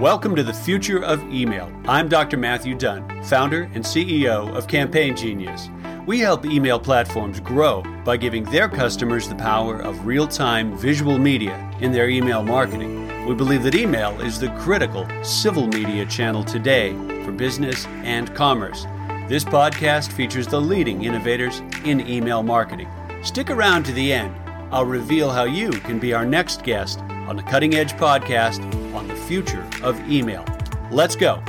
Welcome to the future of email. I'm Dr. Matthew Dunn, founder and CEO of Campaign Genius. We help email platforms grow by giving their customers the power of real time visual media in their email marketing. We believe that email is the critical civil media channel today for business and commerce. This podcast features the leading innovators in email marketing. Stick around to the end. I'll reveal how you can be our next guest on the Cutting Edge podcast future of email. Let's go.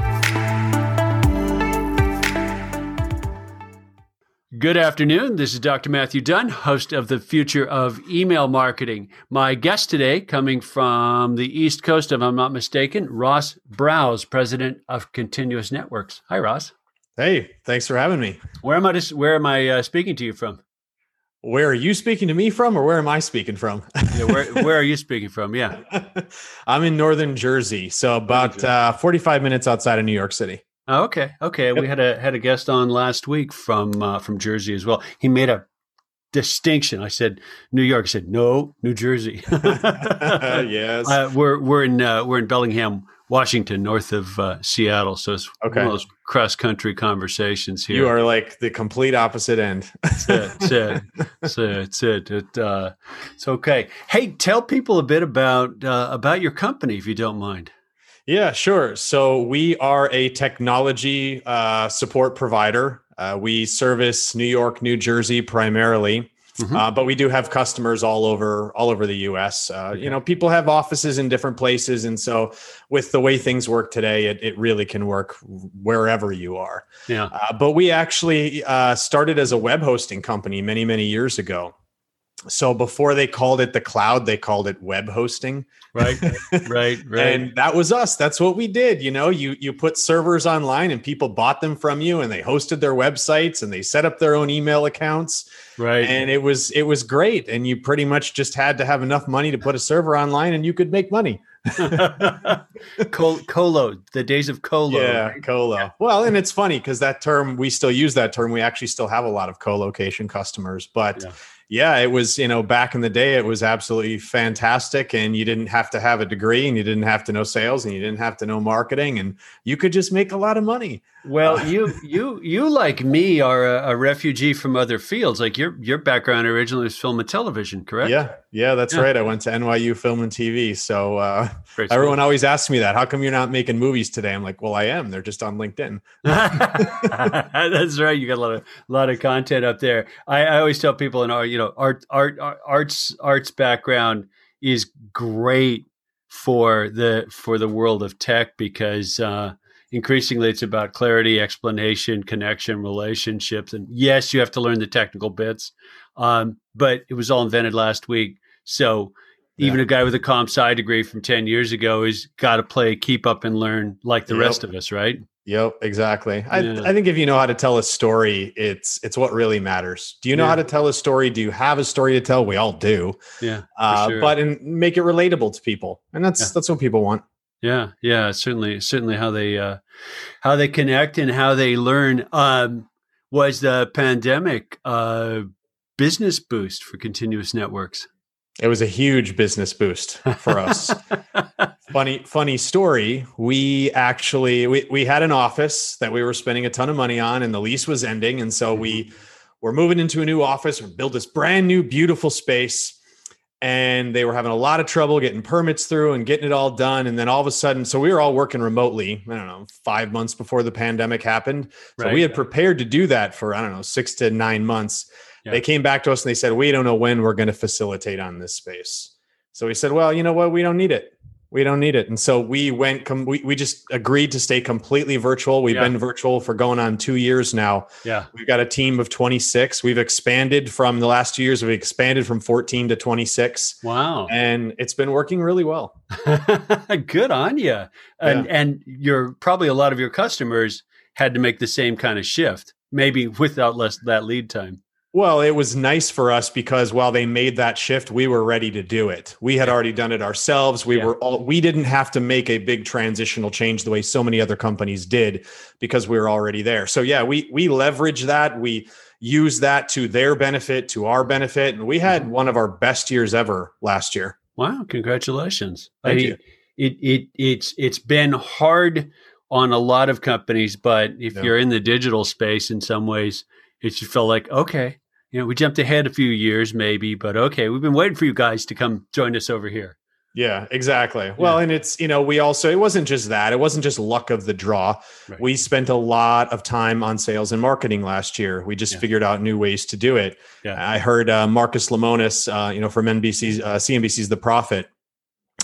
Good afternoon. This is Dr. Matthew Dunn, host of the Future of Email Marketing. My guest today, coming from the East Coast, if I'm not mistaken, Ross Brouse, president of Continuous Networks. Hi, Ross. Hey, thanks for having me. Where am I? Just, where am I uh, speaking to you from? Where are you speaking to me from, or where am I speaking from? yeah, where, where are you speaking from? Yeah, I'm in northern Jersey, so about uh, 45 minutes outside of New York City. Oh, okay, okay. Yep. We had a had a guest on last week from uh, from Jersey as well. He made a distinction. I said New York. I said no, New Jersey. yes, uh, we're we're in uh, we're in Bellingham, Washington, north of uh, Seattle. So it's okay. one of those cross country conversations here. You are like the complete opposite end. That's it. That's it. That's it. That's it. it uh, it's okay. Hey, tell people a bit about uh, about your company, if you don't mind. Yeah, sure. So we are a technology uh, support provider. Uh, we service New York, New Jersey primarily. Mm-hmm. Uh, but we do have customers all over all over the U.S. Uh, okay. You know, people have offices in different places, and so with the way things work today, it, it really can work wherever you are. Yeah. Uh, but we actually uh, started as a web hosting company many many years ago. So before they called it the cloud, they called it web hosting. Right, right, right. and that was us. That's what we did. You know, you you put servers online and people bought them from you and they hosted their websites and they set up their own email accounts. Right. And it was it was great. And you pretty much just had to have enough money to put a server online and you could make money. Col- colo, the days of colo. Yeah, right? colo. Yeah. Well, and it's funny because that term we still use that term. We actually still have a lot of co-location customers, but yeah yeah, it was, you know, back in the day, it was absolutely fantastic. And you didn't have to have a degree and you didn't have to know sales and you didn't have to know marketing and you could just make a lot of money. Well, uh, you, you, you like me are a, a, refugee from other fields. Like your, your background originally was film and television, correct? Yeah. Yeah, that's yeah. right. I went to NYU film and TV. So uh, everyone always asks me that. How come you're not making movies today? I'm like, well, I am. They're just on LinkedIn. that's right. You got a lot of, a lot of content up there. I, I always tell people, in our, you know, know, art, art, arts, arts background is great for the for the world of tech because uh, increasingly it's about clarity, explanation, connection, relationships, and yes, you have to learn the technical bits. Um, but it was all invented last week, so even a guy with a comp sci degree from 10 years ago has got to play keep up and learn like the yep. rest of us right Yep, exactly. I, I think if you know how to tell a story, it's it's what really matters. Do you know yeah. how to tell a story? Do you have a story to tell? We all do. Yeah. Uh, sure. But and make it relatable to people, and that's yeah. that's what people want. Yeah, yeah, certainly, certainly how they uh, how they connect and how they learn. Um, was the pandemic uh, business boost for continuous networks? It was a huge business boost for us. funny, funny story. We actually we, we had an office that we were spending a ton of money on, and the lease was ending, and so we mm-hmm. were moving into a new office. We built this brand new, beautiful space, and they were having a lot of trouble getting permits through and getting it all done. And then all of a sudden, so we were all working remotely. I don't know, five months before the pandemic happened. So right. we had prepared to do that for I don't know six to nine months yeah. They came back to us and they said, "We don't know when we're going to facilitate on this space." So we said, "Well, you know what? We don't need it. We don't need it." And so we went. Com- we we just agreed to stay completely virtual. We've yeah. been virtual for going on two years now. Yeah, we've got a team of twenty six. We've expanded from the last two years. We've expanded from fourteen to twenty six. Wow, and it's been working really well. Good on you. And yeah. and you're probably a lot of your customers had to make the same kind of shift, maybe without less that lead time. Well, it was nice for us because while they made that shift, we were ready to do it. We had already done it ourselves. We yeah. were all we didn't have to make a big transitional change the way so many other companies did because we were already there. So yeah, we we leverage that. We use that to their benefit, to our benefit, and we had mm-hmm. one of our best years ever last year. Wow, congratulations. Thank I, you. it it it's it's been hard on a lot of companies, but if Yeah. you're in the digital space, in some ways, it should feel like okay, you know, we jumped ahead a few years, maybe, but okay, we've been waiting for you guys to come join us over here. Yeah, exactly. Well, and it's, you know, we also, it wasn't just that. It wasn't just luck of the draw. Right. We spent a lot of time on sales and marketing last year. We just Yeah. figured out new ways to do it. Yeah. I heard uh, Marcus Lemonis, uh, you know, from NBC's, uh, CNBC's The Profit,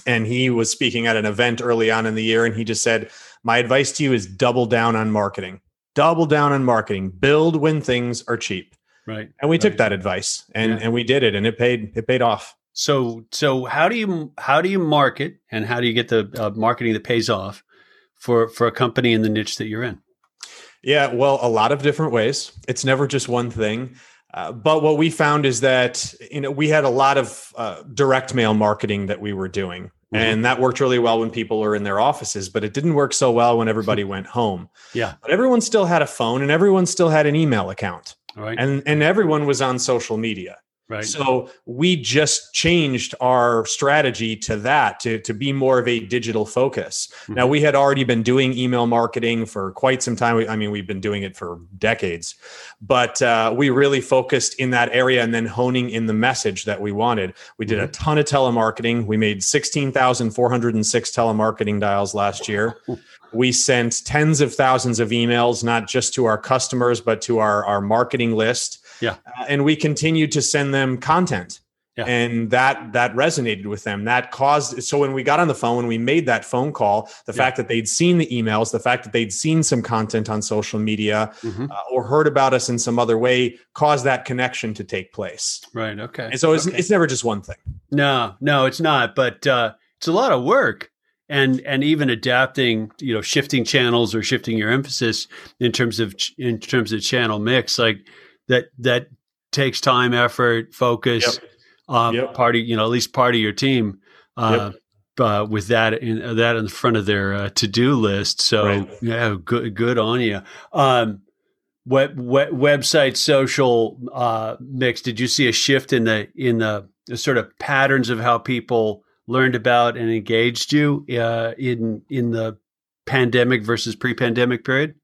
and he was speaking at an event early on in the year, and he just said, "My advice to you is double down on marketing. Double down on marketing. Build when things are cheap." Right. And we took that advice, and Yeah. and we did it, and it paid it paid off. So so how do you how do you market and how do you get the uh, marketing that pays off for for a company in the niche that you're in? Yeah, well, a lot of different ways. It's never just one thing. Uh, but what we found is that you know we had a lot of uh, direct mail marketing that we were doing, Mhm. and that worked really well when people were in their offices. But it didn't work so well when everybody went home. Yeah. But everyone still had a phone, and everyone still had an email account, right. and and everyone was on social media. right. So we just changed our strategy to that to, to be more of a digital focus. Now Mm-hmm. we had already been doing email marketing for quite some time. We- I mean, we've been doing it for decades, but uh, we really focused in that area and then honing in the message that we wanted. We did a ton of telemarketing. We made 16,406 telemarketing dials last year. We sent tens of thousands of emails, not just to our customers, but to our, our marketing list. Yeah. Uh, and we continued to send them content. Yeah. And that that resonated with them. That caused so when we got on the phone, when we made that phone call, the Yeah. fact that they'd seen the emails, the fact that they'd seen some content on social media Mhm. uh, or heard about us in some other way, caused that connection to take place. Right. Okay. And so it's, Okay. it's never just one thing. No, no, it's not. But uh, it's a lot of work, and and even adapting, you know, shifting channels or shifting your emphasis in terms of ch- in terms of channel mix, like that that takes time, effort, focus. Um, Yep. Part of you know at least part of your team. Uh, uh, with that in that in the front of their uh, to do list, so Right. yeah, good good on you. Um, web, web website social uh, mix. Did you see a shift in the in the, the sort of patterns of how people learned about and engaged you uh, in in the pandemic versus pre-pandemic period?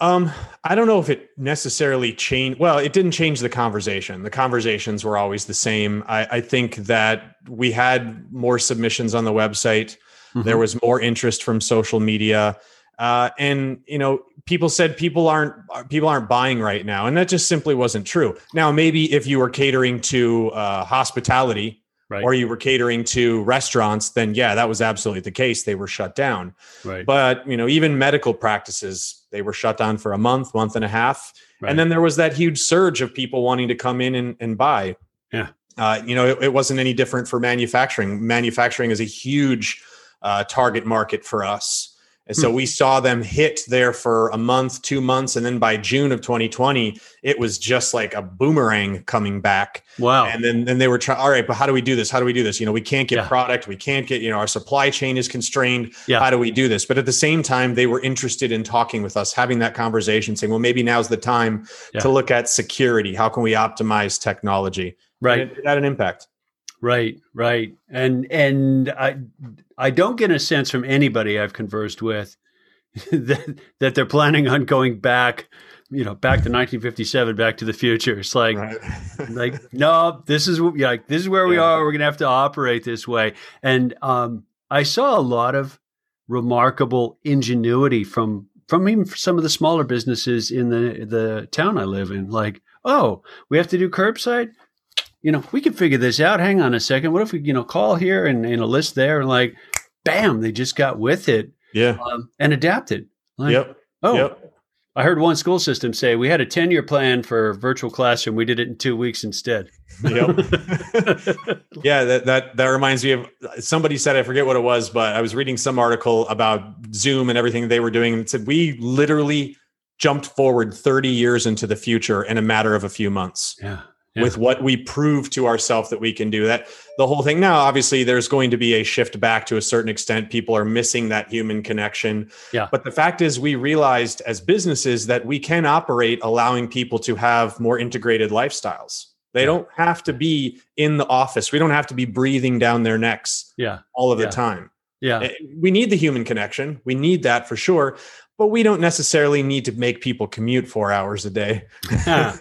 Um, I don't know if it necessarily changed. Well, it didn't change the conversation. The conversations were always the same. I, I think that we had more submissions on the website. There was more interest from social media, uh, and you know, people said people aren't people aren't buying right now, and that just simply wasn't true. Now, maybe if you were catering to uh, hospitality right, or you were catering to restaurants, then yeah, that was absolutely the case. They were shut down. right, But you know, even medical practices, they were shut down for a month, month and a half, right. and then there was that huge surge of people wanting to come in and, and buy. Yeah. uh, you know, it, it wasn't any different for manufacturing. Manufacturing is a huge uh, target market for us. And so hmm. we saw them hit there for a month, two months, and then by June of 2020, it was just like a boomerang coming back. wow, And then, then they were trying, all right, but how do we do this? How do we do this? You know, we can't get Yeah. product. We can't get, you know, our supply chain is constrained. Yeah. How do we do this? But at the same time, they were interested in talking with us, having that conversation, saying, well, maybe now's the time Yeah. to look at security. How can we optimize technology? right. And it, it had an impact. Right, right. And and I I don't get a sense from anybody I've conversed with that that they're planning on going back, you know, back to 1957, back to the future. It's like Right. like no, this is like this is where we Yeah. are. We're going to have to operate this way. And um I saw a lot of remarkable ingenuity from from even some of the smaller businesses in the the town I live in. Like, oh, we have to do curbside. You know, we can figure this out. Hang on a second. What if we, you know, call here and, and a list there, and like, bam, they just got with it yeah. um, and adapted. Like, yep. oh, Yep. I heard one school system say we had a ten year plan for virtual classroom. We did it in two weeks instead. Yep. yeah, that, that that reminds me of somebody said I forget what it was, but I was reading some article about Zoom and everything they were doing, and it said we literally jumped forward 30 years into the future in a matter of a few months yeah. Yeah. with what we prove to ourselves that we can do. That the whole thing now, obviously, there's going to be a shift back to a certain extent. People are missing that human connection. Yeah. But the fact is, we realized as businesses that we can operate allowing people to have more integrated lifestyles. They Yeah. don't have to be in the office. We don't have to be breathing down their necks Yeah. all of the time. Yeah. Eh, We need the human connection. We need that for sure, but we don't necessarily need to make people commute four hours a day. Yeah.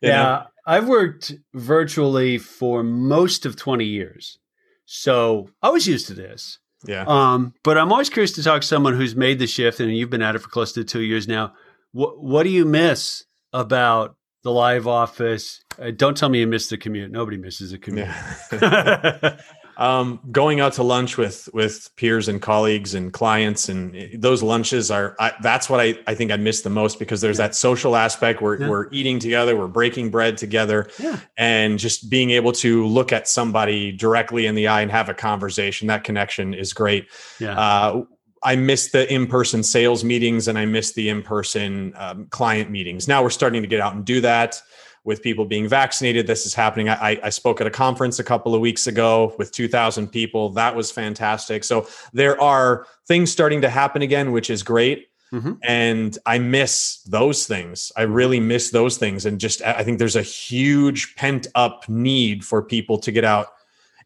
Yeah. I've worked virtually for most of 20 years. So I was used to this. Yeah. Um, but I'm always curious to talk to someone who's made the shift and you've been at it for close to two years now. What, what do you miss about the live office? Uh, don't tell me you miss the commute. Nobody misses a commute. Yeah. um, going out to lunch with with peers and colleagues and clients and eh, those lunches are I, that's what I, I think I miss the most because there's that social aspect where Yeah. we're eating together, we're breaking bread together, yeah. and just being able to look at somebody directly in the eye and have a conversation. That connection is great. Yeah. Uh, I miss the in-person sales meetings and I miss the in-person um, client meetings. Now we're starting to get out and do that with people being vaccinated. This is happening. I, I spoke at a conference a couple of weeks ago with 2,000 people. That was fantastic. So there are things starting to happen again, which is great. Mhm. And I miss those things. I really miss those things. And just, I think there's a huge pent up need for people to get out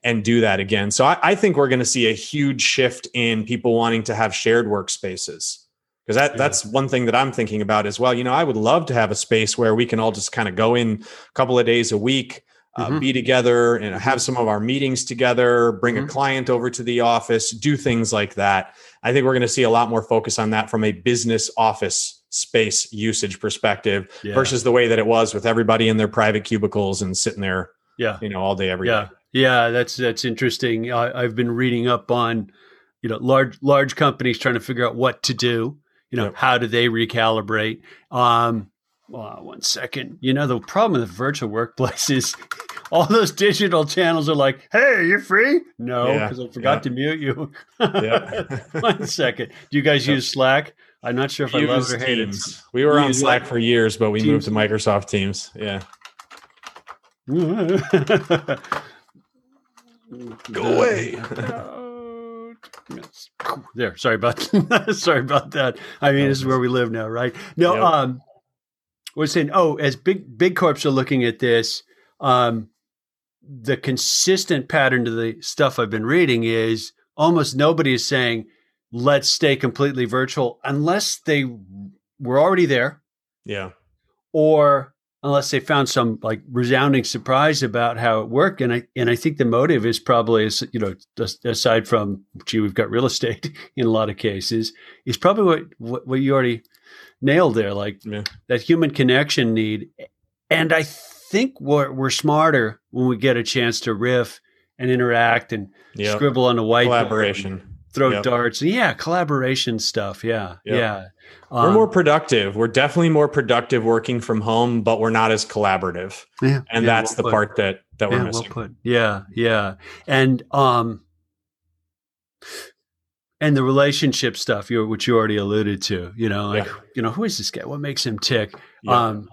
and do that again. So I, I think we're going to see a huge shift in people wanting to have shared workspaces because that Yeah. that's one thing that I'm thinking about as well. You know, I would love to have a space where we can all just kind of go in a couple of days a week, uh, Mhm. be together, and have some of our meetings together. Bring Mhm. a client over to the office, do things like that. I think we're going to see a lot more focus on that from a business office space usage perspective Yeah. versus the way that it was with everybody in their private cubicles and sitting there, yeah. you know, all day every day. yeah. Yeah. That's, that's interesting. I, I've been reading up on, you know, large, large companies trying to figure out what to do. You know, Yep. how do they recalibrate? Um, well, one second. You know, the problem with the virtual workplace is all those digital channels are like, hey, you're free? No, Yeah, because I forgot yeah. to mute you. Yeah. one second. Do you guys use Slack? I'm not sure if I love or hate it. Teams. We were on Slack what? for years, but we moved to Microsoft Teams. Yeah. Go away. There. Sorry about sorry about that. I mean, this is where we live now, right? No, Yep. um, we're saying, oh, as big big corps are looking at this, um, the consistent pattern to the stuff I've been reading is almost nobody is saying let's stay completely virtual unless they were already there Yeah. or unless they found some like resounding surprise about how it worked. And I and I think the motive is probably you know aside from gee we've got real estate in a lot of cases is probably what what, what you already nailed there like Yeah. that human connection need. And I think we're we're smarter when we get a chance to riff and interact and Yeah. scribble on the whiteboard, Collaboration. Throw Yep. darts. Yeah, collaboration stuff. Yeah, Yep. yeah. We're Um, more productive. We're definitely more productive working from home, but we're not as collaborative. yeah, And yeah, that's well the put. part that that we're yeah, missing. Well put. Yeah, yeah, and um, and the relationship stuff, you which you already alluded to. You know, like Yeah. you know, who is this guy? What makes him tick? Yeah. Um,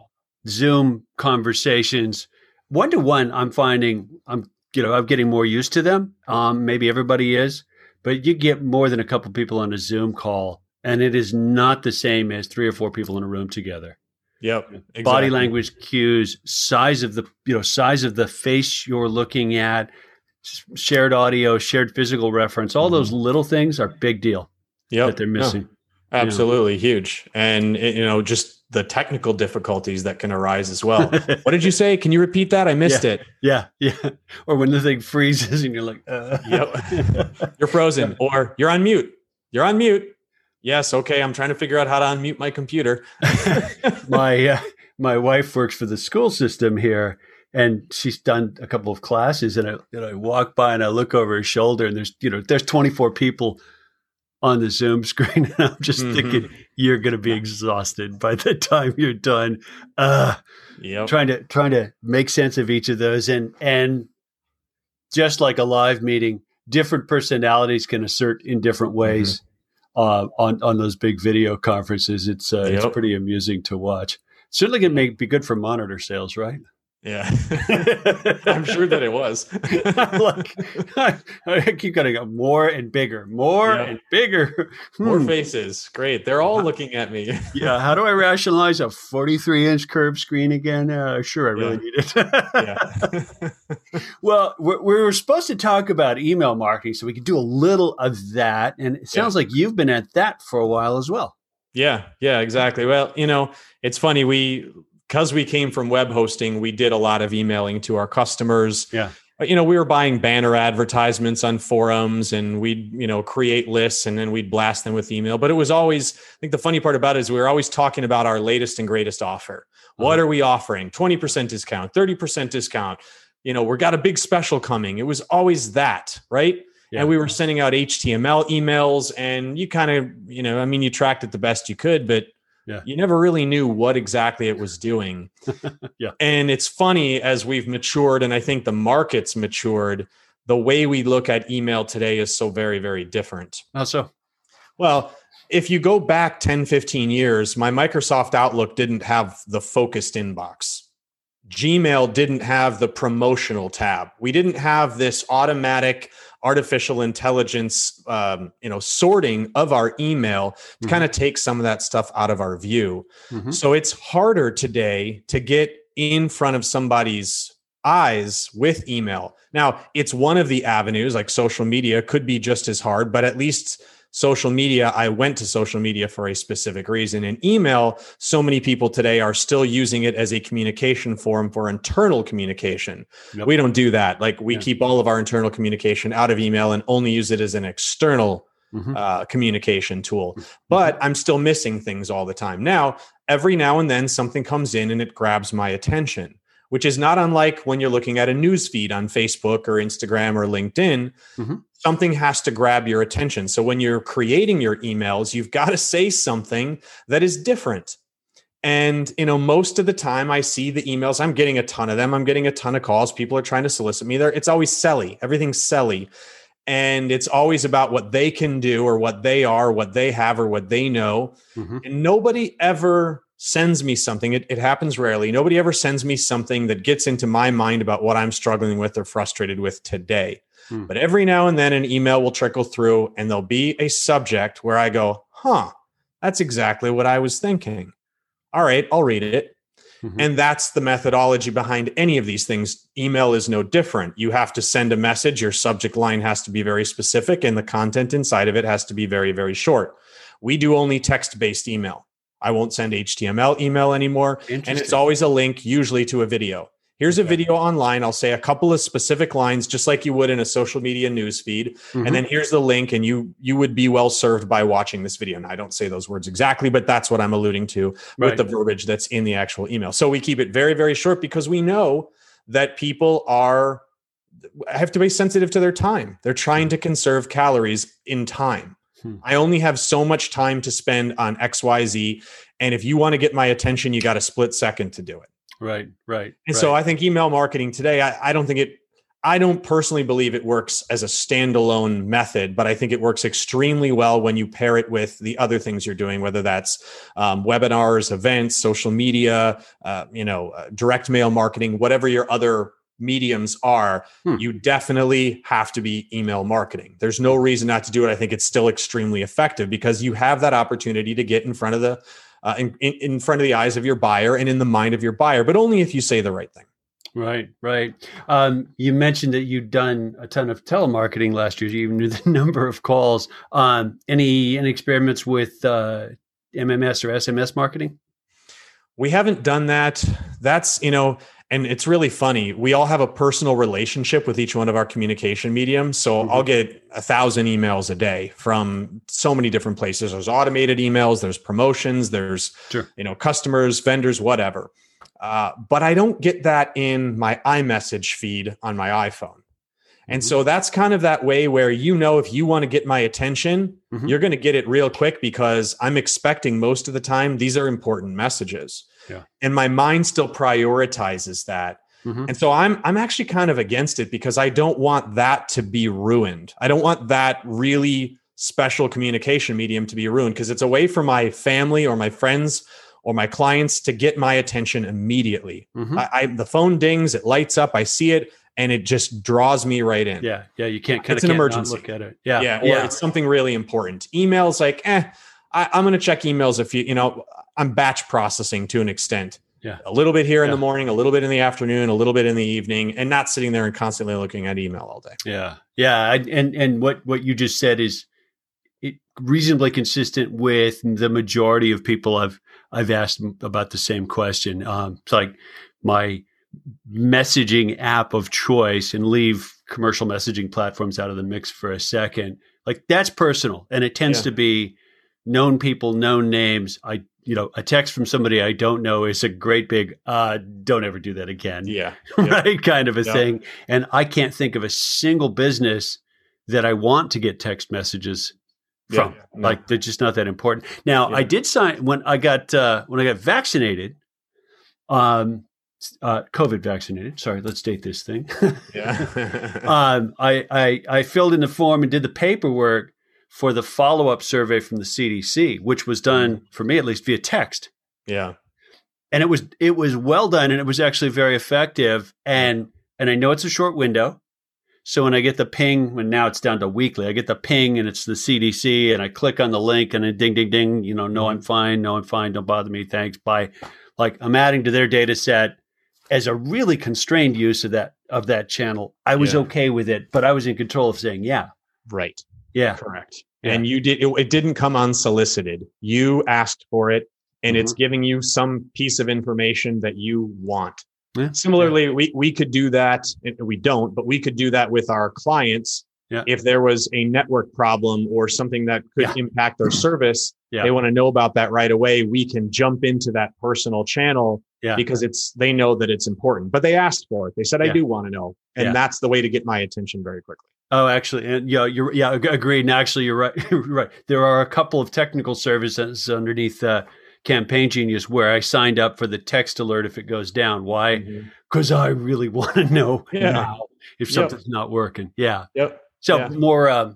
Zoom conversations, one to one. I'm finding I'm you know I'm getting more used to them. Um, maybe everybody is, but you get more than a couple people on a Zoom call, and it is not the same as three or four people in a room together yep. body language cues size of the you know size of the face you're looking at shared audio shared physical reference all those little things are big deal Mm-hmm. Yep. that they're missing absolutely huge. And you know, just the technical difficulties that can arise as well. what did you say? Can you repeat that? I missed it. yeah yeah or when the thing freezes and you're like uh. Yep. You're frozen or you're on mute. You're on mute. Yes, okay. I'm trying to figure out how to unmute my computer. my uh, my wife works for the school system here and she's done a couple of classes and I, and I walk by and I look over her shoulder and there's you know there's 24 people on the Zoom screen and I'm just Mhm. thinking you're going to be exhausted by the time you're done. Uh Yep. trying to trying to make sense of each of those and and just like a live meeting different personalities can assert in different ways uh, on on those big video conferences. It's uh, it's pretty amusing to watch. Certainly can make be good for monitor sales right Yeah, I'm sure that it was. like, I keep getting more and bigger, more yeah. and bigger, more hmm. faces. Great, they're all looking at me. yeah, how do I rationalize a 43 inch curved screen again? Uh, sure, I really yeah. need it. yeah. well, we're, we were supposed to talk about email marketing, so we could do a little of that, and it sounds yeah. like you've been at that for a while as well. Yeah, yeah, exactly. Well, you know, it's funny we because we came from web hosting, we did a lot of emailing to our customers. Yeah. You know, we were buying banner advertisements on forums and we'd, you know, create lists and then we'd blast them with email. But it was always, I think the funny part about it is we were always talking about our latest and greatest offer. Uh-huh. What are we offering? 20% discount, 30% discount. You know, we've got a big special coming. It was always that, right? Yeah. And we were sending out HTML emails and you kind of, you know, I mean, you tracked it the best you could, but yeah. you never really knew what exactly it was doing. yeah. And it's funny as we've matured, and I think the market's matured, the way we look at email today is so very, very different. How so? Well, if you go back 10, 15 years, my Microsoft Outlook didn't have the focused inbox. Gmail didn't have the promotional tab. We didn't have this automatic artificial intelligence, um, you know, sorting of our email to mm-hmm. kind of take some of that stuff out of our view. Mm-hmm. So it's harder today to get in front of somebody's eyes with email. Now, it's one of the avenues, like social media could be just as hard, but at least social media, I went to social media for a specific reason. In email, so many people today are still using it as a communication form for internal communication. Yep. We don't do that. Like we yeah. keep all of our internal communication out of email and only use it as an external mm-hmm. uh, communication tool. Mm-hmm. But I'm still missing things all the time. Now, every now and then something comes in and it grabs my attention which is not unlike when you're looking at a news feed on Facebook or Instagram or LinkedIn. Mm-hmm something has to grab your attention. So when you're creating your emails, you've got to say something that is different. And you know, most of the time I see the emails, I'm getting a ton of them. I'm getting a ton of calls. People are trying to solicit me there. It's always selly. Everything's selly. And it's always about what they can do or what they are, what they have or what they know. Mm-hmm. And nobody ever sends me something. It, it happens rarely. Nobody ever sends me something that gets into my mind about what I'm struggling with or frustrated with today. Hmm. But every now and then an email will trickle through and there'll be a subject where I go, huh, that's exactly what I was thinking. All right, I'll read it. Mm-hmm. And that's the methodology behind any of these things. Email is no different. You have to send a message, your subject line has to be very specific, and the content inside of it has to be very, very short. We do only text based email. I won't send HTML email anymore. And it's always a link, usually to a video. Here's a video online. I'll say a couple of specific lines, just like you would in a social media news feed. Mm-hmm. And then here's the link, and you you would be well served by watching this video. And I don't say those words exactly, but that's what I'm alluding to right. with the verbiage that's in the actual email. So we keep it very, very short because we know that people are have to be sensitive to their time. They're trying to conserve calories in time. Hmm. I only have so much time to spend on XYZ. And if you want to get my attention, you got a split second to do it. Right, right. And right. so I think email marketing today, I, I don't think it, I don't personally believe it works as a standalone method, but I think it works extremely well when you pair it with the other things you're doing, whether that's um, webinars, events, social media, uh, you know, uh, direct mail marketing, whatever your other mediums are. Hmm. You definitely have to be email marketing. There's no reason not to do it. I think it's still extremely effective because you have that opportunity to get in front of the uh, in, in front of the eyes of your buyer and in the mind of your buyer, but only if you say the right thing. Right, right. Um, you mentioned that you'd done a ton of telemarketing last year. You even knew the number of calls. Um, any any experiments with uh, MMS or SMS marketing? We haven't done that. That's you know and it's really funny we all have a personal relationship with each one of our communication mediums so mm-hmm. i'll get a thousand emails a day from so many different places there's automated emails there's promotions there's sure. you know customers vendors whatever uh, but i don't get that in my imessage feed on my iphone and mm-hmm. so that's kind of that way where you know if you want to get my attention, mm-hmm. you're going to get it real quick because I'm expecting most of the time these are important messages. Yeah. And my mind still prioritizes that. Mm-hmm. And so I'm I'm actually kind of against it because I don't want that to be ruined. I don't want that really special communication medium to be ruined because it's a way for my family or my friends or my clients to get my attention immediately. Mhm. I, I the phone dings, it lights up, I see it, and it just draws me right in. yeah, yeah. You can't It's an emergency. look at it. Yeah, yeah, or yeah. it's something really important. Emails, like, eh, I, I'm going to check emails if you, you know, I'm batch processing to an extent. Yeah. a little bit here in Yeah. the morning, a little bit in the afternoon, a little bit in the evening, and not sitting there and constantly looking at email all day. Yeah, yeah, I, and and what what you just said is it reasonably consistent with the majority of people I've I've asked about the same question. Um, it's like my messaging app of choice, and leave commercial messaging platforms out of the mix for a second. Like that's personal, and it tends Yeah. to be known people, known names. I you know a text from somebody I don't know is a great big uh, don't ever do that again Yeah, Yeah. right? Kind of a Yeah. thing. And I can't think of a single business that I want to get text messages from. Yeah. No. Like they're just not that important. Now. I did sign when I got uh, when I got vaccinated. Um, uh, COVID vaccinated. Sorry, let's date this thing. yeah, um, I, I I filled in the form and did the paperwork for the follow up survey from the CDC, which was done mm-hmm. for me at least via text yeah, and it was it was well done and it was actually very effective and and I know it's a short window. So when I get the ping, when now it's down to weekly, I get the ping and it's the CDC and I click on the link and then ding ding ding, you know, no I'm mm-hmm. fine, no I'm fine, don't bother me, thanks, bye. Like I'm adding to their data set as a really constrained use of that of that channel. I was Yeah. okay with it, but I was in control of saying, yeah, right. Yeah, Correct. Yeah. And you did it, it didn't come unsolicited. You asked for it and it's Mm-hmm. giving you some piece of information that you want. Yeah. Similarly, we we could do that we don't, but we could do that with our clients Yeah. if there was a network problem or something that could Yeah. impact their service. Yeah. They want to know about that right away. We can jump into that personal channel Yeah. because it's they know that it's important. But they asked for it. They said, "I Yeah. do want to know," and Yeah. that's the way to get my attention very quickly. Oh, actually, and yeah, you're yeah, agreed. And actually, you're right. You're right. There are a couple of technical services underneath uh, Campaign Genius where I signed up for the text alert if it goes down. Why? Because I really want to know Yeah. now if Yep. something's not working. Yeah. Yep. So Yeah. more, uh,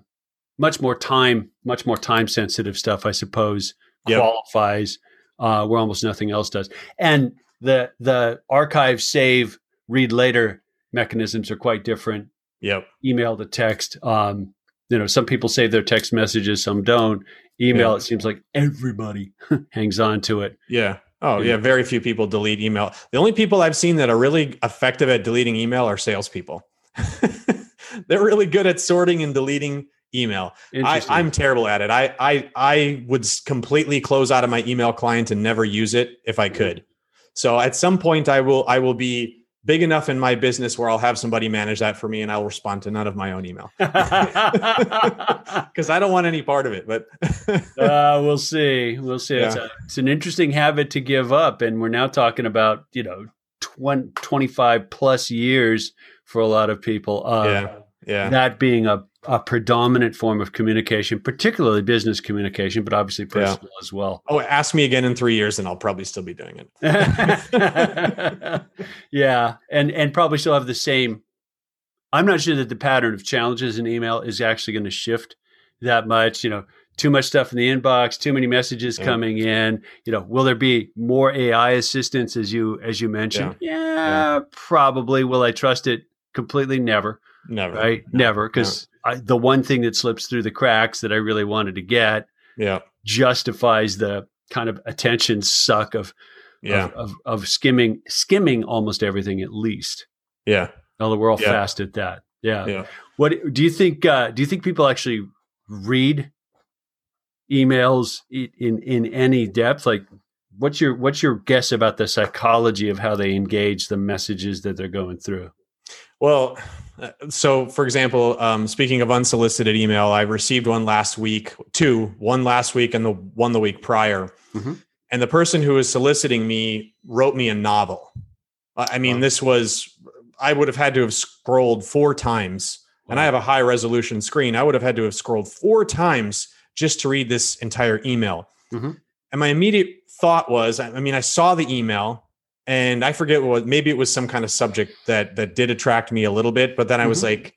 much more time, much more time sensitive stuff, I suppose, Yep. qualifies uh, where almost nothing else does. And the the archive, save, read later mechanisms are quite different Yep. email to text. Um, you know, some people save their text messages, some don't. Email, Yeah. it seems like everybody hangs on to it. Yeah. Oh, Yeah. yeah. Very few people delete email. The only people I've seen that are really effective at deleting email are salespeople. They're really good at sorting and deleting email. I, I'm terrible at it. I, I I would completely close out of my email client and never use it if I could. So at some point, I will I will be big enough in my business where I'll have somebody manage that for me, and I'll respond to none of my own email because I don't want any part of it. But uh, we'll see. We'll see. It's, a, it's an interesting habit to give up. And we're now talking about, you know, 20, 25 plus years for a lot of people. Uh, yeah, yeah, That being a, a predominant form of communication, particularly business communication, but obviously Yeah. personal as well. Oh, ask me again in three years, and I'll probably still be doing it. yeah, and and probably still have the same. I'm not sure that the pattern of challenges in email is actually going to shift that much. You know, too much stuff in the inbox, too many messages Yeah. coming in. You know, will there be more AI assistance as you as you mentioned? Yeah, probably. Will I trust it completely? Never. Never. Right? Never, because the one thing that slips through the cracks that I really wanted to get Yeah. justifies the kind of attention suck of Yeah. of, of, of skimming skimming almost everything at least. Yeah. Although we're all Yeah. fast at that. Yeah. Yeah. What do you think? Uh, do you think people actually read emails in in any depth? Like, what's your what's your guess about the psychology of how they engage the messages that they're going through? Well, uh, so for example, um, speaking of unsolicited email, I received one last week, two, one last week and the one the week prior. Mhm. And the person who was soliciting me wrote me a novel. I mean, Wow. this was, I would have had to have scrolled four times, and I have a high resolution screen. I would have had to have scrolled four times just to read this entire email. Mhm. And my immediate thought was, I mean, I saw the email and I forget what maybe it was some kind of subject that that did attract me a little bit, but then I was Mhm. like,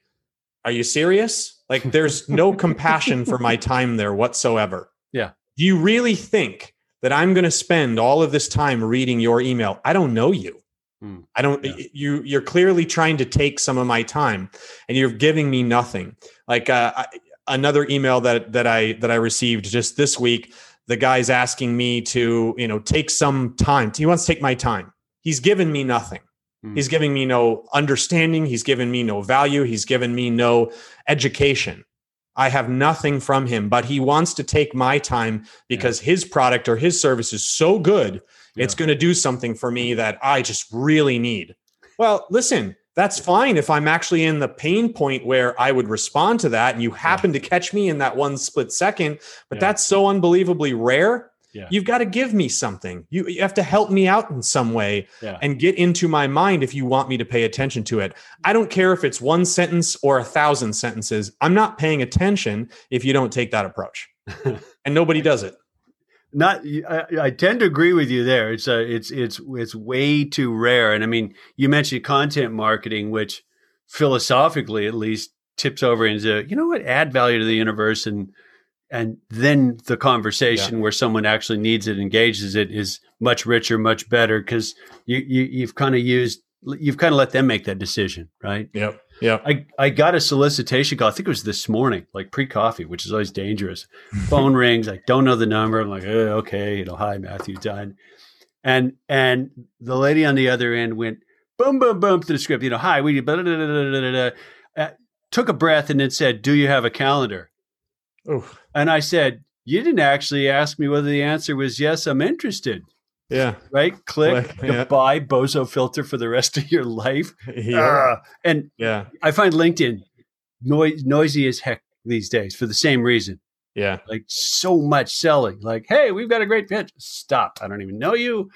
"Are you serious? Like, there's no compassion for my time there whatsoever." Yeah. Do you really think that I'm going to spend all of this time reading your email. I don't know you. Hmm. I don't yeah. you you're clearly trying to take some of my time and you're giving me nothing. Like uh, I, another email that that I that I received just this week, the guy's asking me to, you know, take some time. He wants to take my time. He's given me nothing. Hmm. He's giving me no understanding, he's given me no value, he's given me no education. I have nothing from him, but he wants to take my time because yeah. his product or his service is so good, yeah. it's going to do something for me that I just really need. Well, listen, that's fine if I'm actually in the pain point where I would respond to that and you happen yeah. to catch me in that one split second, but that's so unbelievably rare yeah. You've got to give me something. You, you have to help me out in some way yeah. and get into my mind if you want me to pay attention to it. I don't care if it's one sentence or a thousand sentences. I'm not paying attention if you don't take that approach. and nobody does it. Not, I, I, tend to agree with you there. It's a, it's, it's, it's way too rare. And I mean, you mentioned content marketing, which philosophically at least tips over into, you know what, add value to the universe and and then the conversation yeah. where someone actually needs it engages it is much richer much better because you, you you've kind of used you've kind of let them make that decision right? Yep yeah i i got a solicitation call i think it was this morning like pre-coffee which is always dangerous. Phone rings i don't know the number i'm like oh, okay you know hi matthew dunn and and the lady on the other end went boom boom boom to the script you know hi we blah, blah, blah, uh, took a breath and then said do you have a calendar? Oof. And I said, You didn't actually ask me whether the answer was yes, I'm interested. Yeah. Right? Click, Click yeah. goodbye, bozo filter for the rest of your life. Yeah. Uh, and yeah, I find LinkedIn noise, noisy as heck these days for the same reason. Yeah. Like so much selling. Like, hey, we've got a great pitch. Stop. I don't even know you,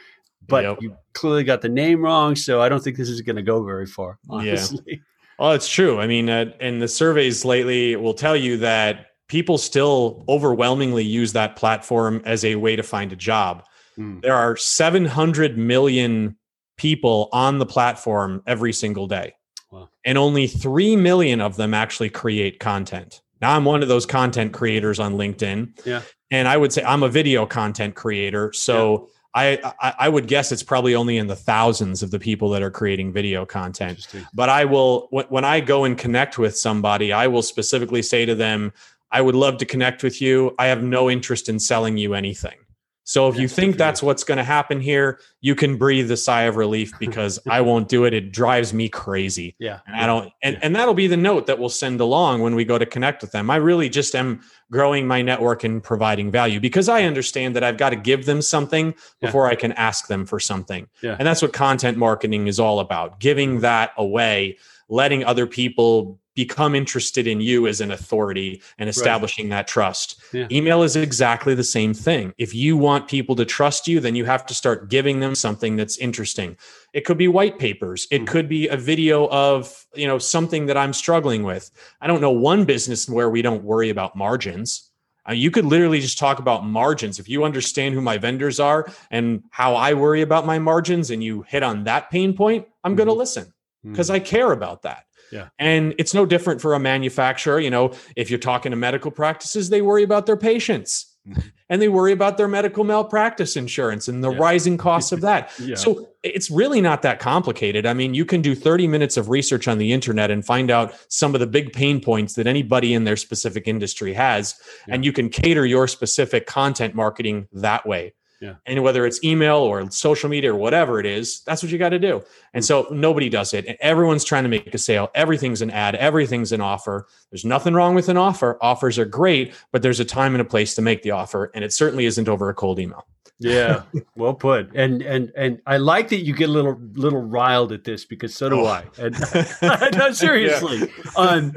but yep. you clearly got the name wrong. So I don't think this is going to go very far, honestly. Yeah. Well, it's true. I mean, uh, and the surveys lately will tell you that people still overwhelmingly use that platform as a way to find a job. Mm. There are 700 million people on the platform every single day. Wow. And only 3 million of them actually create content. Now I'm one of those content creators on LinkedIn. Yeah. And I would say I'm a video content creator. So yeah. I, I, I would guess it's probably only in the thousands of the people that are creating video content. But I will when I go and connect with somebody, I will specifically say to them, I would love to connect with you. I have no interest in selling you anything. So if you think that's what's going to happen here, you can breathe a sigh of relief because I won't do it. It drives me crazy. Yeah. And I don't and, and that'll be the note that we'll send along when we go to connect with them. I really just am growing my network and providing value because I understand that I've got to give them something before yeah. I can ask them for something. Yeah. And that's what content marketing is all about, giving that away, letting other people become interested in you as an authority and establishing right. that trust. Yeah. Email is exactly the same thing. If you want people to trust you, then you have to start giving them something that's interesting. It could be white papers. It mm-hmm. could be a video of, you know, something that I'm struggling with. I don't know one business where we don't worry about margins. Uh, you could literally just talk about margins. If you understand who my vendors are and how I worry about my margins and you hit on that pain point, I'm mm-hmm. going to listen because mm-hmm. I care about that. Yeah. And it's no different for a manufacturer. You know, if you're talking to medical practices, they worry about their patients and they worry about their medical malpractice insurance and the yeah. rising costs of that. yeah. So it's really not that complicated. I mean, you can do 30 minutes of research on the internet and find out some of the big pain points that anybody in their specific industry has. Yeah. And you can cater your specific content marketing that way. Yeah. And whether it's email or social media or whatever it is, that's what you got to do. And so nobody does it. And everyone's trying to make a sale. Everything's an ad, everything's an offer. There's nothing wrong with an offer. Offers are great, but there's a time and a place to make the offer. And it certainly isn't over a cold email. yeah, well put. And and and I like that you get a little little riled at this because so do oh. I. And no, seriously. Yeah. Um,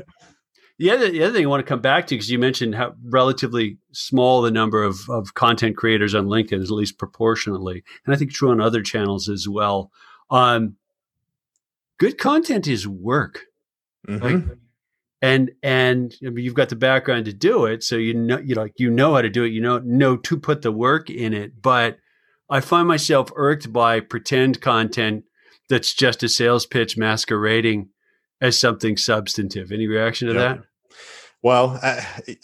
the other, the other thing I want to come back to, because you mentioned how relatively small the number of, of content creators on LinkedIn is, at least proportionately. And I think true on other channels as well. Um, good content is work. Mm-hmm. Like, and and I mean, you've got the background to do it, so you know you like you know how to do it. You know know to put the work in it. But I find myself irked by pretend content that's just a sales pitch masquerading as something substantive. Any reaction to that? Well,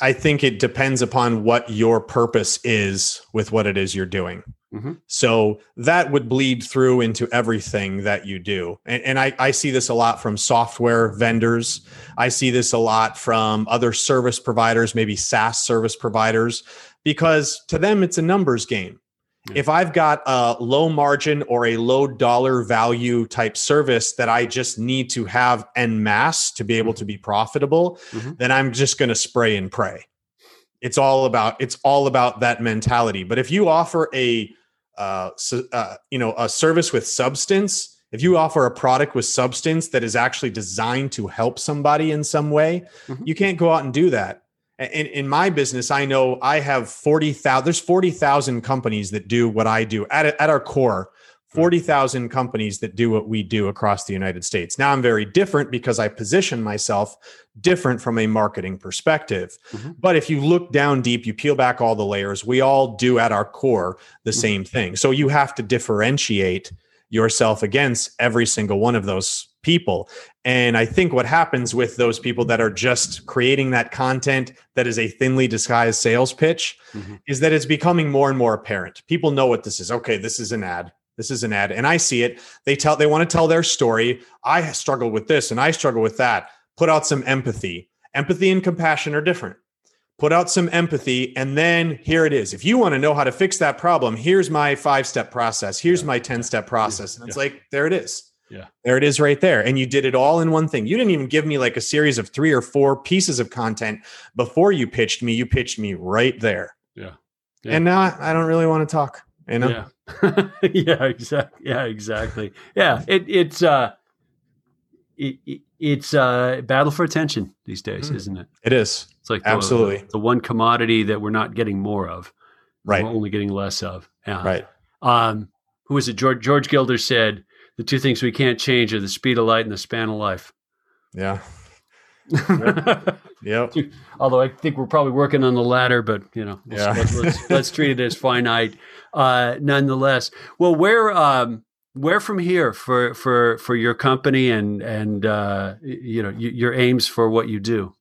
I think it depends upon what your purpose is with what it is you're doing. Mm-hmm. So that would bleed through into everything that you do. And, and I, I, see this a lot from software vendors. I see this a lot from other service providers, maybe SaaS service providers, because to them, it's a numbers game. If I've got a low margin or a low dollar value type service that I just need to have en masse to be able to be profitable, mm-hmm. then I'm just going to spray and pray. It's all about it's all about that mentality. But if you offer a uh, uh, you know a service with substance, if you offer a product with substance that is actually designed to help somebody in some way, mm-hmm. you can't go out and do that in, in my business, I know I have 40,000, there's 40,000 companies that do what I do at, at our core. 40,000 companies that do what we do across the United States. Now I'm very different because I position myself different from a marketing perspective. Mm-hmm. But if you look down deep, you peel back all the layers, we all do at our core the mm-hmm. same thing. So you have to differentiate yourself against every single one of those people. And I think what happens with those people that are just creating that content that is a thinly disguised sales pitch mm-hmm. is that it's becoming more and more apparent. People know what this is. Okay, this is an ad. This is an ad. And I see it. They tell they want to tell their story. I struggle with this and I struggle with that. Put out some empathy. Empathy and compassion are different. Put out some empathy and then here it is. If you want to know how to fix that problem, here's my 5-step process. Here's yeah. my 10-step process. And it's yeah. like there it is yeah. There it is right there. And you did it all in one thing. You didn't even give me like a series of three or four pieces of content before you pitched me. You pitched me right there. Yeah. yeah. And now I don't really want to talk. You know? Yeah. yeah, exactly. Yeah, exactly. Yeah. It, it's uh it, it, it's uh battle for attention these days, mm. isn't it? It is. It's like the, absolutely the one commodity that we're not getting more of. Right. We're only getting less of. Yeah. Right. Um, who was it? George George Gilder said the two things we can't change are the speed of light and the span of life. Yeah. yep. Although I think we're probably working on the latter, but you know, yeah. let's, let's, let's, treat it as finite, uh, nonetheless. Well, where um, where from here for for for your company and and uh, you know your aims for what you do?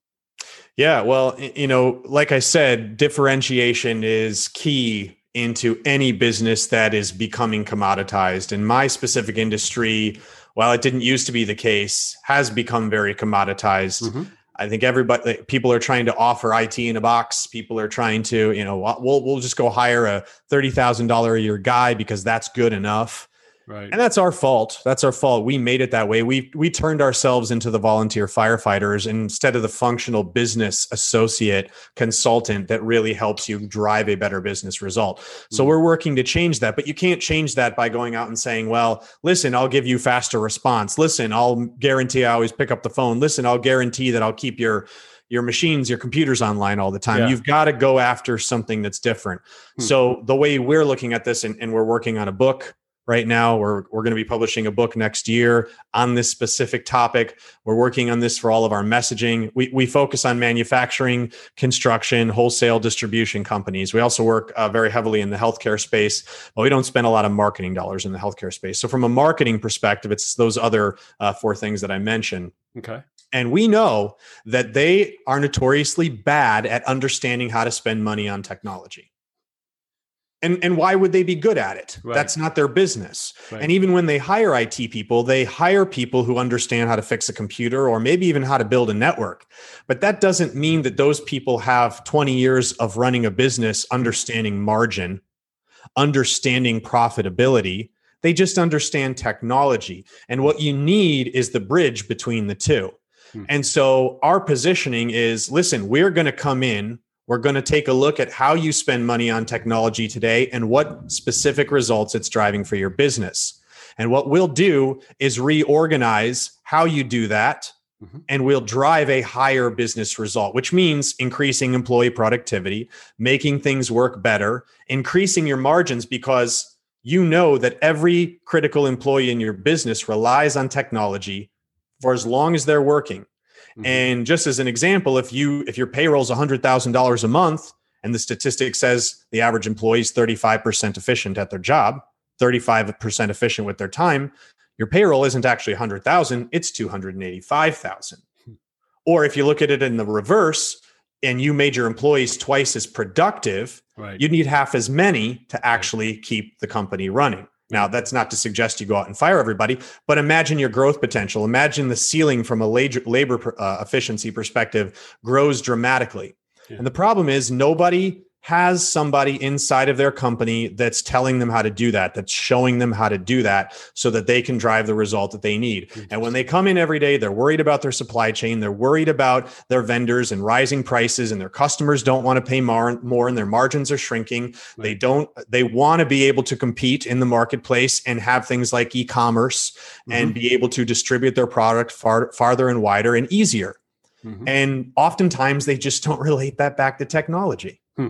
Yeah, well, you know, like I said, differentiation is key into any business that is becoming commoditized. In my specific industry, while it didn't used to be the case, has become very commoditized. Mm-hmm. I think everybody, people are trying to offer IT in a box. People are trying to, you know, we'll we'll just go hire a thirty thousand dollar a year guy because that's good enough. Right. And that's our fault. That's our fault. We made it that way. We we turned ourselves into the volunteer firefighters instead of the functional business associate consultant that really helps you drive a better business result. So mm-hmm. we're working to change that, but you can't change that by going out and saying, "Well, listen, I'll give you faster response. Listen, I'll guarantee I always pick up the phone. Listen, I'll guarantee that I'll keep your your machines, your computers online all the time. Yeah. You've got to go after something that's different. Hmm. So the way we're looking at this, and, and, we're working on a book right now. We're, we're going to be publishing a book next year on this specific topic. We're working on this for all of our messaging. We, we focus on manufacturing, construction, wholesale distribution companies. We also work uh, very heavily in the healthcare space, but we don't spend a lot of marketing dollars in the healthcare space. So, from a marketing perspective, it's those other uh, four things that I mentioned. Okay. And we know that they are notoriously bad at understanding how to spend money on technology and and why would they be good at it right. that's not their business right. and even when they hire IT people they hire people who understand how to fix a computer or maybe even how to build a network but that doesn't mean that those people have 20 years of running a business understanding margin understanding profitability they just understand technology and what you need is the bridge between the two hmm. and so our positioning is listen we're going to come in we're going to take a look at how you spend money on technology today and what specific results it's driving for your business. And what we'll do is reorganize how you do that. Mm-hmm. And we'll drive a higher business result, which means increasing employee productivity, making things work better, increasing your margins because you know that every critical employee in your business relies on technology for as long as they're working. Mm-hmm. And just as an example, if you if your payroll is $100,000 a month and the statistic says the average employee is 35% efficient at their job, 35% efficient with their time, your payroll isn't actually 100,000, it's 285,000. Hmm. Or if you look at it in the reverse, and you made your employees twice as productive, Right. you need half as many to actually keep the company running. Now, that's not to suggest you go out and fire everybody, but imagine your growth potential. Imagine the ceiling from a labor, uh, efficiency perspective grows dramatically. Yeah. And the problem is nobody has somebody inside of their company that's telling them how to do that, that's showing them how to do that so that they can drive the result that they need. And when they come in every day, they're worried about their supply chain, they're worried about their vendors and rising prices and their customers don't want to pay more, more and their margins are shrinking. They don't they want to be able to compete in the marketplace and have things like e-commerce and be able to distribute their product far farther and wider and easier. Mhm. And oftentimes they just don't relate that back to technology. Hmm.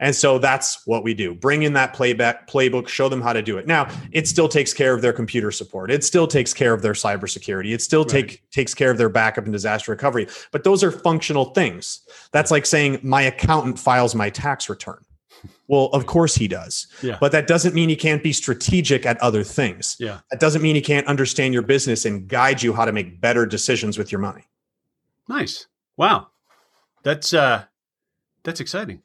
And so that's what we do. Bring in that playback playbook, show them how to do it. Now, it still takes care of their computer support. It still takes care of their cybersecurity. It still take takes care of their backup and disaster recovery. But those are functional things. That's like saying my accountant files my tax return. Well, of course he does. Yeah. But that doesn't mean he can't be strategic at other things. Yeah. That doesn't mean he can't understand your business and guide you how to make better decisions with your money. Nice. Wow. That's uh that's exciting.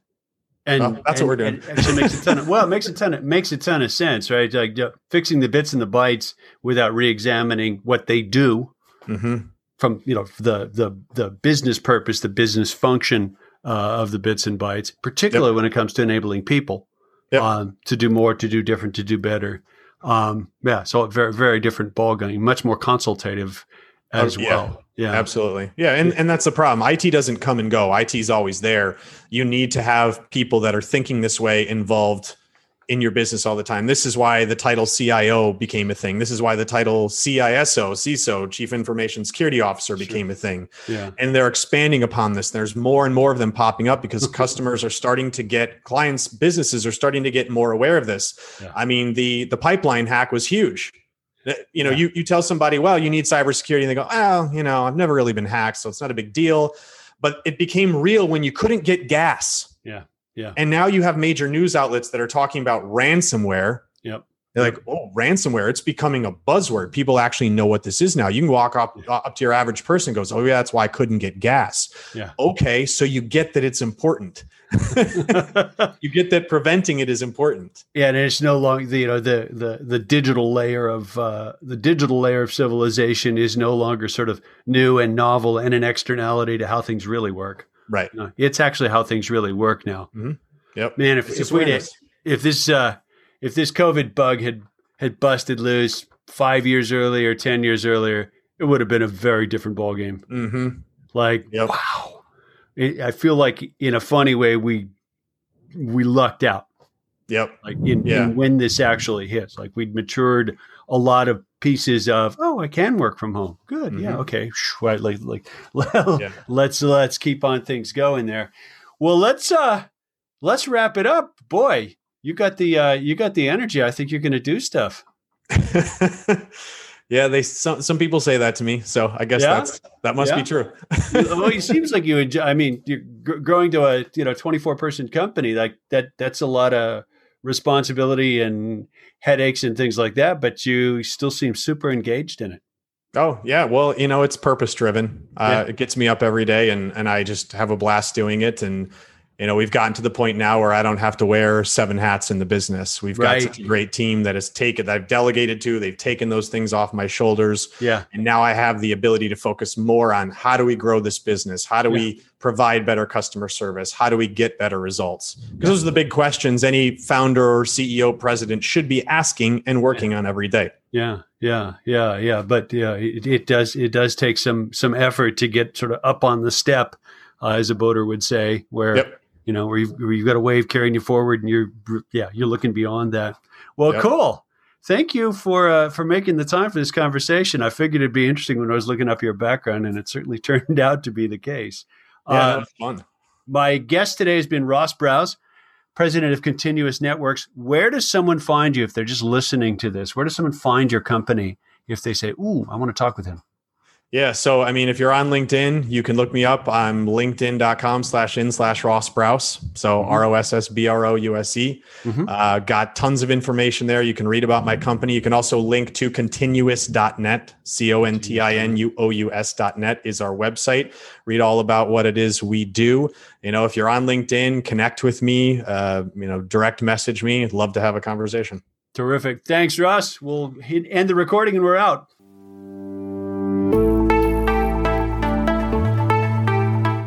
And Well, that's what we're doing. and makes a ton of well, it makes a ton of makes a ton of sense, right? Like uh, fixing the bits and the bytes without re-examining what they do hmm from, you know, the the the business purpose, the business function uh, of the bits and bytes, particularly when it comes to enabling people Yep. um, to do more, to do different, to do better. Um, yeah, so a very very different ball game, much more consultative Oh, as Oh, yeah. well. Yeah, Absolutely. Yeah. And, and that's the problem. IT doesn't come and go. IT is always there. You need to have people that are thinking this way involved in your business all the time. This is why the title CIO became a thing. This is why the title CISO, CISO, Chief Information Security Officer became a thing. yeah, And they're expanding upon this. There's more and more of them popping up because customers are starting to get clients, businesses are starting to get more aware of this. Yeah. I mean, the the pipeline hack was huge. You know, Yeah. you you tell somebody, well, you need cybersecurity, and they go, oh, you know, I've never really been hacked, so it's not a big deal. But it became real when you couldn't get gas. Yeah. Yeah. And now you have major news outlets that are talking about ransomware. Yep. They're like, oh, ransomware, it's becoming a buzzword. People actually know what this is now. You can walk up up to your average person and goes, Oh, yeah, that's why I couldn't get gas. Yeah. Okay, so you get that it's important. you get that preventing it is important. Yeah, and it's no longer the you know the the the digital layer of uh, the digital layer of civilization is no longer sort of new and novel and an externality to how things really work. Right. No, it's actually how things really work now. Yep. Man, if if we if this uh, if this COVID bug had had busted loose five years earlier, ten years earlier, it would have been a very different ballgame. hmm Like Yep. wow, it, I feel like in a funny way we we lucked out. Yep. like in, Yeah. in when this actually hits. Like we'd matured a lot of pieces of oh I can work from home. Good, yeah, Mhm. okay. Right, like like Yeah. let's let's keep on things going there. Well, let's uh let's wrap it up. Boy, you got the uh you got the energy. I think you're going to do stuff. yeah, they some some people say that to me, so I guess Yeah? that's that must Yeah? be true. well, it seems like you enjoy. I mean, you're gr- growing to a you know 24 person company like that. That's a lot of responsibility and headaches and things like that. But you still seem super engaged in it. Oh yeah, well you know it's purpose driven. Uh, Yeah. It gets me up every day, and and I just have a blast doing it. And you know we've gotten to the point now where I don't have to wear seven hats in the business. We've got such a great team that has taken that I've delegated to. They've taken those things off my shoulders, Yeah, and now I have the ability to focus more on how do we grow this business? How do we provide better customer service? How do we get better results? Because those are the big questions any founder or CEO, president should be asking and working on every day. yeah, yeah, yeah, yeah. But yeah, it, it does it does take some some effort to get sort of up on the step, uh, as a boater would say, where Yep. You know where you've, where you've got a wave carrying you forward, and you're yeah you're looking beyond that. Well, Yep. cool. Thank you for uh, for making the time for this conversation. I figured it'd be interesting when I was looking up your background, and it certainly turned out to be the case. Yeah, Uh, that was fun. My guest today has been Ross Brouse, president of Continuous Networks. Where does someone find you if they're just listening to this? Where does someone find your company if they say, "Ooh, I want to talk with him"? Yeah. So, I mean, if you're on LinkedIn, you can look me up. I'm linkedin.com slash in slash Ross Brouse. So mm-hmm. R O S S B R O U S E. Mm-hmm. Uh, got tons of information there. You can read about my company. You can also link to continuous.net. C O N T I N U O U S.net is our website. Read all about what it is we do. You know, if you're on LinkedIn, connect with me, uh, you know, direct message me. I'd love to have a conversation. Terrific. Thanks, Ross. We'll end the recording and we're out.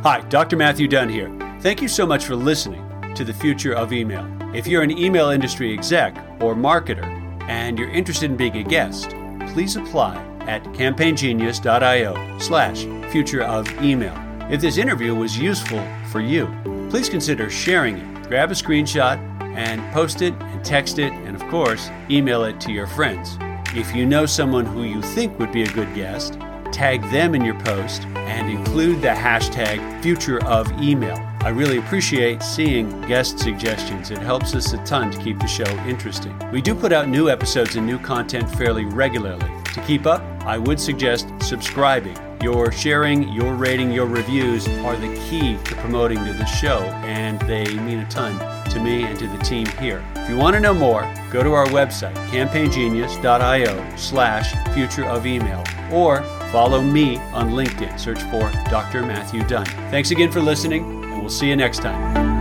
Hi, Dr. Matthew Dunn here. Thank you so much for listening to the future of email. If you're an email industry exec or marketer and you're interested in being a guest, please apply at campaigngenius.io slash future of email. If this interview was useful for you, please consider sharing it. Grab a screenshot and post it and text it and, of course, email it to your friends. If you know someone who you think would be a good guest, tag them in your post, and include the hashtag future of email. I really appreciate seeing guest suggestions. It helps us a ton to keep the show interesting. We do put out new episodes and new content fairly regularly. To keep up, I would suggest subscribing. Your sharing, your rating, your reviews are the key to promoting to the show, and they mean a ton to me and to the team here. If you want to know more, go to our website, campaigngenius.io slash future of email, or Follow me on LinkedIn. Search for Dr. Matthew Dunn. Thanks again for listening, and we'll see you next time.